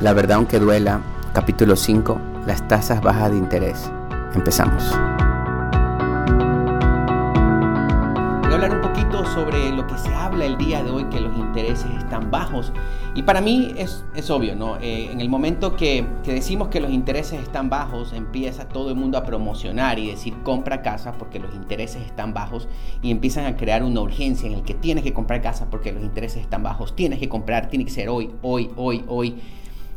La verdad aunque duela, capítulo 5, las tasas bajas de interés. Empezamos. Voy a hablar un poquito sobre lo que se habla el día de hoy, que los intereses están bajos. Y para mí es, es obvio, ¿no? Eh, en el momento que, que, decimos que los intereses están bajos, empieza todo el mundo a promocionar y decir compra casa porque los intereses están bajos y empiezan a crear una urgencia en el que tienes que comprar casa porque los intereses están bajos, tienes que comprar, tiene que ser hoy, hoy, hoy, hoy.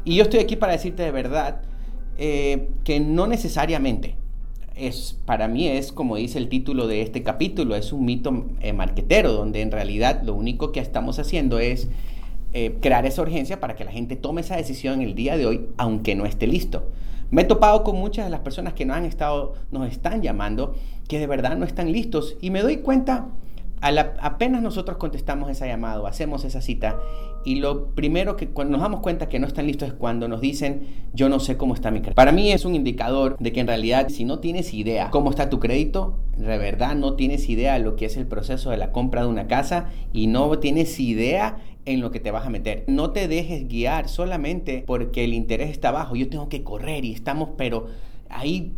Y yo estoy aquí para decirte de verdad eh, que no necesariamente. Es, para mí es, como dice el título de este capítulo, es un mito eh, marquetero, donde en realidad lo único que estamos haciendo es eh, crear esa urgencia para que la gente tome esa decisión el día de hoy, aunque no esté listo. Me he topado con muchas de las personas que nos han estado, nos están llamando, que de verdad no están listos, y me doy cuenta apenas nosotros contestamos esa llamada, hacemos esa cita, y lo primero que cuando nos damos cuenta que no están listos es cuando nos dicen, yo no sé cómo está mi crédito. Para mí es un indicador de que en realidad si no tienes idea cómo está tu crédito, de verdad no tienes idea de lo que es el proceso de la compra de una casa y no tienes idea en lo que te vas a meter. No te dejes guiar solamente porque el interés está bajo. Yo tengo que correr y estamos, pero ahí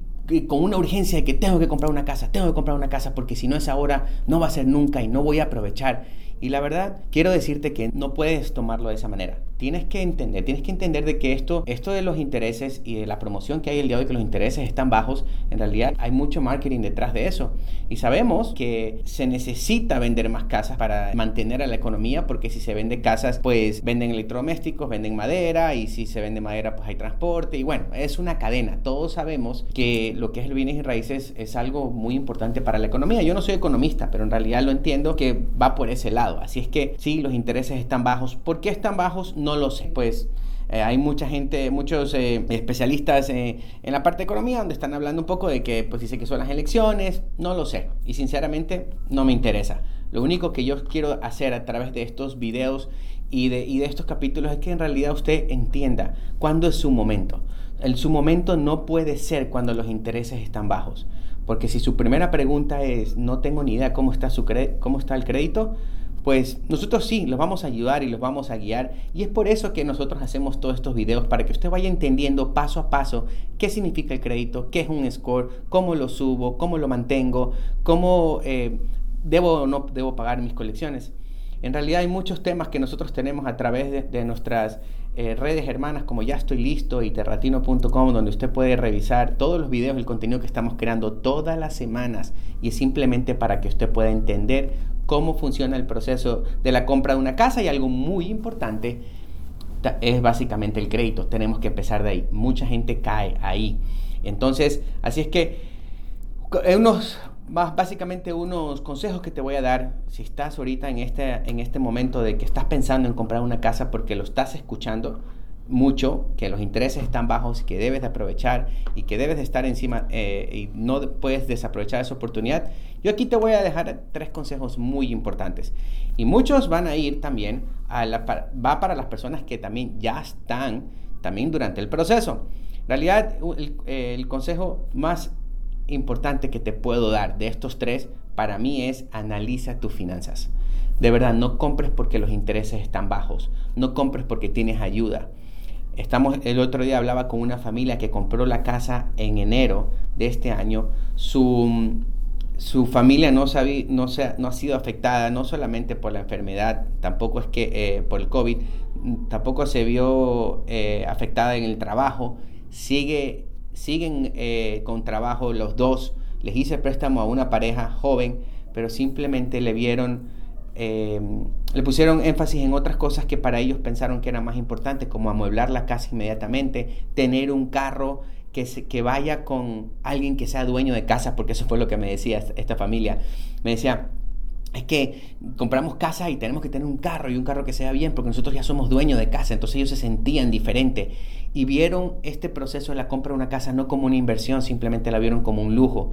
con una urgencia de que tengo que comprar una casa, tengo que comprar una casa porque si no es ahora, no va a ser nunca y no voy a aprovechar. Y la verdad, quiero decirte que no puedes tomarlo de esa manera. Tienes que entender, tienes que entender de que esto, esto de los intereses y de la promoción que hay el día de hoy, que los intereses están bajos, en realidad hay mucho marketing detrás de eso. Y sabemos que se necesita vender más casas para mantener a la economía, porque si se vende casas, pues venden electrodomésticos, venden madera, y si se vende madera, pues hay transporte. Y bueno, es una cadena. Todos sabemos que lo que es el bienes y raíces es algo muy importante para la economía. Yo no soy economista, pero en realidad lo entiendo que va por ese lado. Así es que sí, los intereses están bajos. ¿Por qué están bajos? No lo sé. Pues eh, hay mucha gente, muchos eh, especialistas eh, en la parte de economía donde están hablando un poco de que, pues dice que son las elecciones, no lo sé. Y sinceramente no me interesa. Lo único que yo quiero hacer a través de estos videos y de, y de estos capítulos es que en realidad usted entienda cuándo es su momento. El su momento no puede ser cuando los intereses están bajos. Porque si su primera pregunta es, no tengo ni idea cómo está, su cómo está el crédito, pues nosotros sí, los vamos a ayudar y los vamos a guiar. Y es por eso que nosotros hacemos todos estos videos, para que usted vaya entendiendo paso a paso qué significa el crédito, qué es un score, cómo lo subo, cómo lo mantengo, cómo eh, debo o no debo pagar mis colecciones. En realidad hay muchos temas que nosotros tenemos a través de, nuestras eh, redes hermanas como Ya Estoy Listo y Terratino.com, donde usted puede revisar todos los videos, el contenido que estamos creando todas las semanas. Y es simplemente para que usted pueda entender cómo funciona el proceso de la compra de una casa y algo muy importante es básicamente el crédito. Tenemos que empezar de ahí. Mucha gente cae ahí. Entonces, así es que unos más básicamente unos consejos que te voy a dar si estás ahorita en este, en este momento de que estás pensando en comprar una casa porque lo estás escuchando mucho, que los intereses están bajos, que debes de aprovechar y que debes de estar encima eh, y no puedes desaprovechar esa oportunidad. Yo aquí te voy a dejar tres consejos muy importantes y muchos van a ir también a la, va para las personas que también ya están también durante el proceso. En realidad el, el consejo más importante que te puedo dar de estos tres para mí es analiza tus finanzas. De verdad, no compres porque los intereses están bajos, no compres porque tienes ayuda. Estamos, el otro día hablaba con una familia que compró la casa en enero de este año. Su, su familia no, no, se, no ha sido afectada no solamente por la enfermedad, tampoco es que eh, por el COVID, tampoco se vio eh, afectada en el trabajo. Sigue siguen eh, con trabajo los dos. Les hice préstamo a una pareja joven, pero simplemente le vieron, eh, le pusieron énfasis en otras cosas que para ellos pensaron que eran más importantes, como amueblar la casa inmediatamente, tener un carro que, se, que vaya con alguien que sea dueño de casa, porque eso fue lo que me decía esta familia. Me decía, es que compramos casa y tenemos que tener un carro y un carro que sea bien porque nosotros ya somos dueños de casa, entonces ellos se sentían diferente y vieron este proceso de la compra de una casa no como una inversión, simplemente la vieron como un lujo.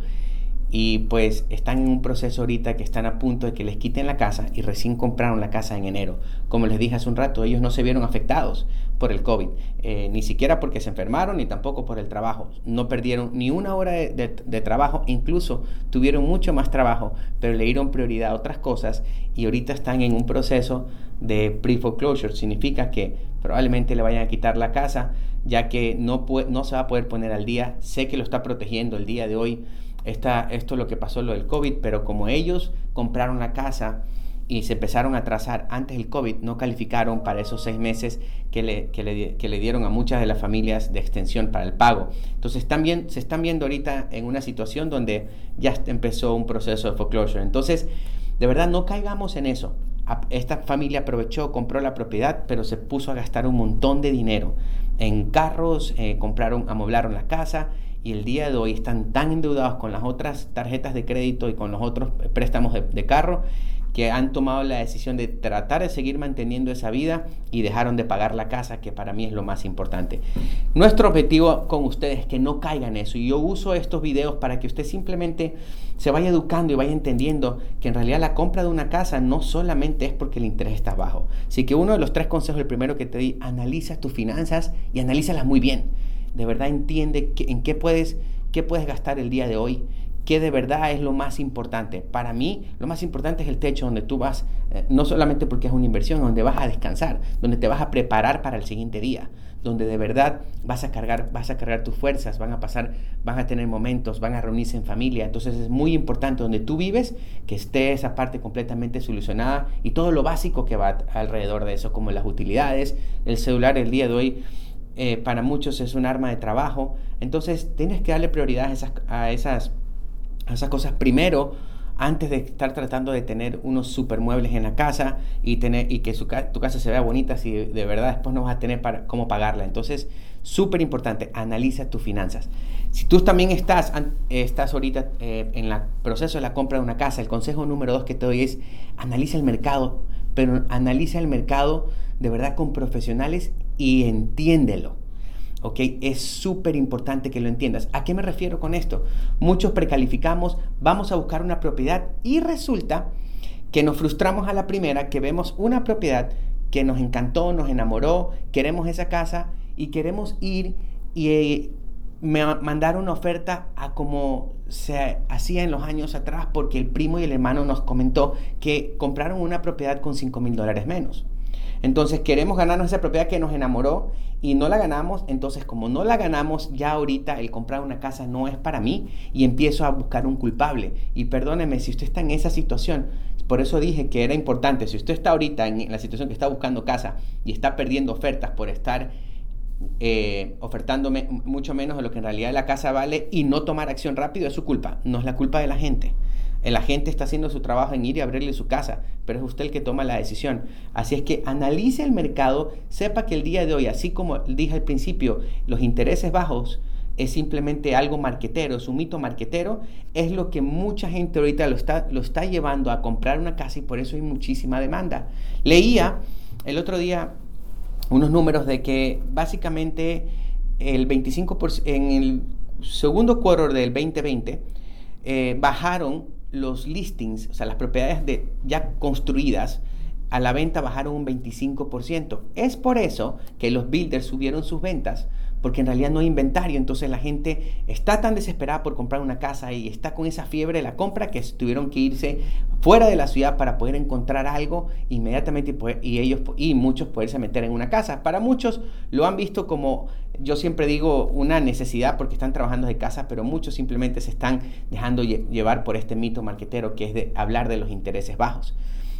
y pues están en un proceso ahorita que están a punto de que les quiten la casa y recién compraron la casa en enero. Como les dije hace un rato, ellos no se vieron afectados por el COVID, eh, ni siquiera porque se enfermaron ni tampoco por el trabajo. No perdieron ni una hora de, trabajo, incluso tuvieron mucho más trabajo, pero le dieron prioridad a otras cosas y ahorita están en un proceso de pre-foreclosure. Significa que probablemente le vayan a quitar la casa ya que no, no se va a poder poner al día. Sé que lo está protegiendo el día de hoy esta, esto es lo que pasó lo del COVID, pero como ellos compraron la casa y se empezaron a atrasar antes del COVID, no calificaron para esos seis meses que le, que le, dieron a muchas de las familias de extensión para el pago. Entonces se están viendo ahorita en una situación donde ya empezó un proceso de foreclosure. Entonces, de verdad, no caigamos en eso. Esta familia aprovechó, compró la propiedad, pero se puso a gastar un montón de dinero en carros, eh, compraron, amoblaron la casa y el día de hoy están tan endeudados con las otras tarjetas de crédito y con los otros préstamos de, carro que han tomado la decisión de tratar de seguir manteniendo esa vida y dejaron de pagar la casa, que para mí es lo más importante. Nuestro objetivo con ustedes es que no caigan eso y yo uso estos videos para que usted simplemente se vaya educando y vaya entendiendo que en realidad la compra de una casa no solamente es porque el interés está bajo. Así que uno de los tres consejos, el primero que te di, analiza tus finanzas y analízalas muy bien de verdad entiende en qué puedes, qué puedes gastar el día de hoy, qué de verdad es lo más importante. Para mí, lo más importante es el techo donde tú vas, eh, no solamente porque es una inversión, donde vas a descansar, donde te vas a preparar para el siguiente día, donde de verdad vas a cargar, vas a cargar tus fuerzas, van a pasar, van a tener momentos, van a reunirse en familia. Entonces es muy importante donde tú vives que esté esa parte completamente solucionada y todo lo básico que va alrededor de eso, como las utilidades, el celular el día de hoy eh, para muchos es un arma de trabajo. Entonces tienes que darle prioridad a esas, esas cosas primero antes de estar tratando de tener unos super muebles en la casa y, tener, y que tu casa se vea bonita si de verdad después no vas a tener para, cómo pagarla. Entonces, súper importante, analiza tus finanzas. Si tú también estás, estás ahorita eh, en el proceso de la compra de una casa, el consejo número dos que te doy es analiza el mercado, pero analiza el mercado de verdad con profesionales y entiéndelo. ¿Ok? Es súper importante que lo entiendas. ¿A qué me refiero con esto? Muchos precalificamos, vamos a buscar una propiedad y resulta que nos frustramos a la primera, que vemos una propiedad que nos encantó, nos enamoró, queremos esa casa y queremos ir y eh, me mandaron una oferta a como se hacía en los años atrás porque el primo y el hermano nos comentó que compraron una propiedad con 5 mil dólares menos. Entonces queremos ganarnos esa propiedad que nos enamoró y no la ganamos. Entonces como no la ganamos, ya ahorita el comprar una casa no es para mí y empiezo a buscar un culpable. Y perdóneme, si usted está en esa situación, por eso dije que era importante, si usted está ahorita en la situación que está buscando casa y está perdiendo ofertas por estar eh, ofertándome mucho menos de lo que en realidad la casa vale y no tomar acción rápido, es su culpa, no es la culpa de la gente. El agente está haciendo su trabajo en ir y abrirle su casa, pero es usted el que toma la decisión. Así es que analice el mercado, sepa que el día de hoy, así como dije al principio, los intereses bajos es simplemente algo marquetero, es un mito marquetero, es lo que mucha gente ahorita lo está, lo está llevando a comprar una casa y por eso hay muchísima demanda. Leía el otro día unos números de que básicamente el 25% en el segundo quarter del 2020 eh, bajaron los listings, o sea, las propiedades de, ya construidas a la venta bajaron un 25%. Es por eso que los builders subieron sus ventas, porque en realidad no hay inventario, entonces la gente está tan desesperada por comprar una casa y está con esa fiebre de la compra que tuvieron que irse fuera de la ciudad para poder encontrar algo inmediatamente y, ellos y muchos poderse meter en una casa. Para muchos lo han visto como, yo siempre digo, una necesidad porque están trabajando de casa, pero muchos simplemente se están dejando llevar por este mito marquetero que es de hablar de los intereses bajos.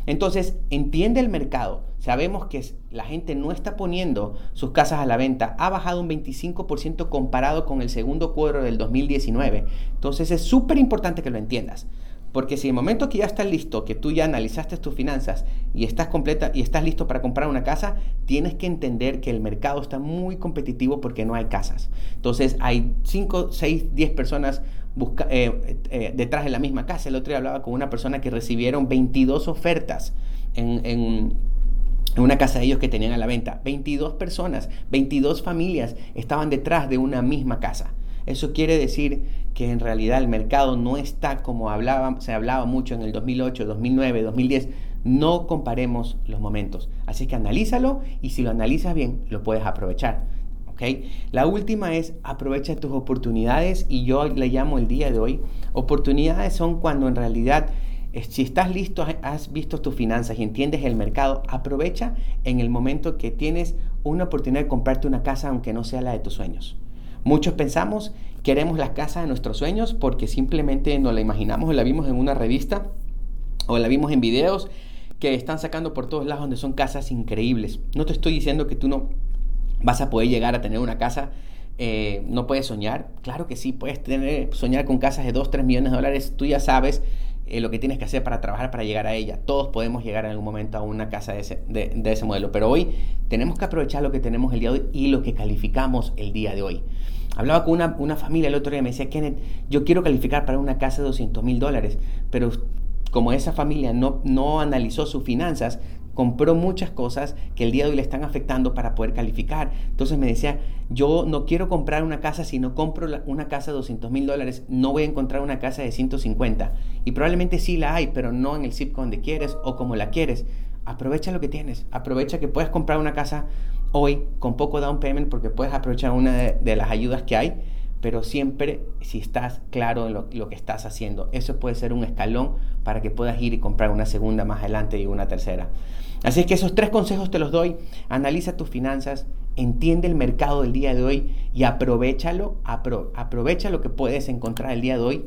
Entonces, entiende el mercado. Sabemos que la gente no está poniendo sus casas a la venta. Ha bajado un 25% comparado con el segundo cuadro del 2019. Entonces, es súper importante que lo entiendas. Porque si en el momento que ya estás listo, que tú ya analizaste tus finanzas y estás completa y estás listo para comprar una casa, tienes que entender que el mercado está muy competitivo porque no hay casas. Entonces hay 5, 6, 10 personas busca, eh, eh, detrás de la misma casa. El otro día hablaba con una persona que recibieron 22 ofertas en, en, una casa de ellos que tenían a la venta. 22 personas, 22 familias estaban detrás de una misma casa. Eso quiere decir que en realidad el mercado no está como hablaba, se hablaba mucho en el 2008, 2009, 2010. No comparemos los momentos. Así que analízalo y si lo analizas bien, lo puedes aprovechar. La última es aprovecha tus oportunidades y yo le llamo el día de hoy. Oportunidades son cuando en realidad si estás listo, has visto tus finanzas y entiendes el mercado, aprovecha en el momento que tienes una oportunidad de comprarte una casa aunque no sea la de tus sueños. Muchos pensamos, queremos las casas de nuestros sueños porque simplemente no la imaginamos o la vimos en una revista o la vimos en videos que están sacando por todos lados donde son casas increíbles. No te estoy diciendo que tú no vas a poder llegar a tener una casa, eh, no puedes soñar. Claro que sí, puedes tener, soñar con casas de 2, 3 millones de dólares. Tú ya sabes eh, lo que tienes que hacer para trabajar para llegar a ella. Todos podemos llegar en algún momento a una casa de ese, de ese modelo. Pero hoy tenemos que aprovechar lo que tenemos el día de hoy y lo que calificamos el día de hoy. Hablaba con una, una familia el otro día, me decía, Kenneth, yo quiero calificar para una casa de 200 mil dólares, pero como esa familia no, no analizó sus finanzas, compró muchas cosas que el día de hoy le están afectando para poder calificar. Entonces me decía, yo no quiero comprar una casa si no compro una casa de 200 mil dólares, no voy a encontrar una casa de 150. Y probablemente sí la hay, pero no en el zip donde quieres o como la quieres. Aprovecha lo que tienes, aprovecha que puedes comprar una casa hoy con poco down payment porque puedes aprovechar una de, las ayudas que hay, pero siempre si estás claro en lo, que estás haciendo. Eso puede ser un escalón para que puedas ir y comprar una segunda más adelante y una tercera. Así es que esos tres consejos te los doy. Analiza tus finanzas, entiende el mercado del día de hoy y aprovechalo, aprovecha lo que puedes encontrar el día de hoy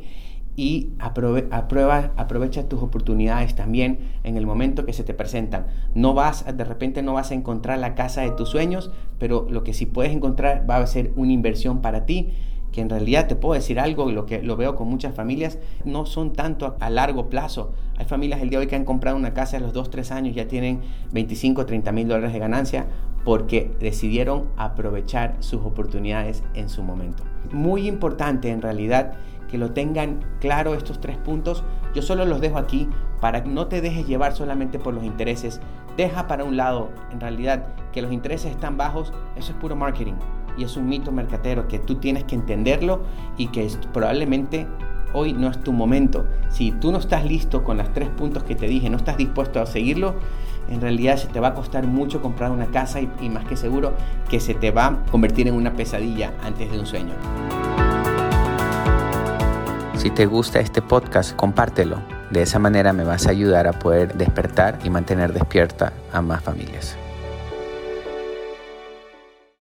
y aprovecha tus oportunidades también en el momento que se te presentan. No vas, de repente no vas a encontrar la casa de tus sueños, pero lo que sí puedes encontrar va a ser una inversión para ti que en realidad te puedo decir algo, lo que lo veo con muchas familias, no son tanto a, largo plazo. Hay familias el día de hoy que han comprado una casa a los 2, 3 años, ya tienen 25, 30 mil dólares de ganancia porque decidieron aprovechar sus oportunidades en su momento. Muy importante en realidad que lo tengan claro estos tres puntos. Yo solo los dejo aquí para que no te dejes llevar solamente por los intereses. Deja para un lado, en realidad, que los intereses están bajos, eso es puro marketing y es un mito mercatero que tú tienes que entenderlo y que probablemente hoy no es tu momento. Si tú no estás listo con los tres puntos que te dije, no estás dispuesto a seguirlo, en realidad se te va a costar mucho comprar una casa y más que seguro que se te va a convertir en una pesadilla antes de un sueño. Si te gusta este podcast, compártelo. De esa manera me vas a ayudar a poder despertar y mantener despierta a más familias.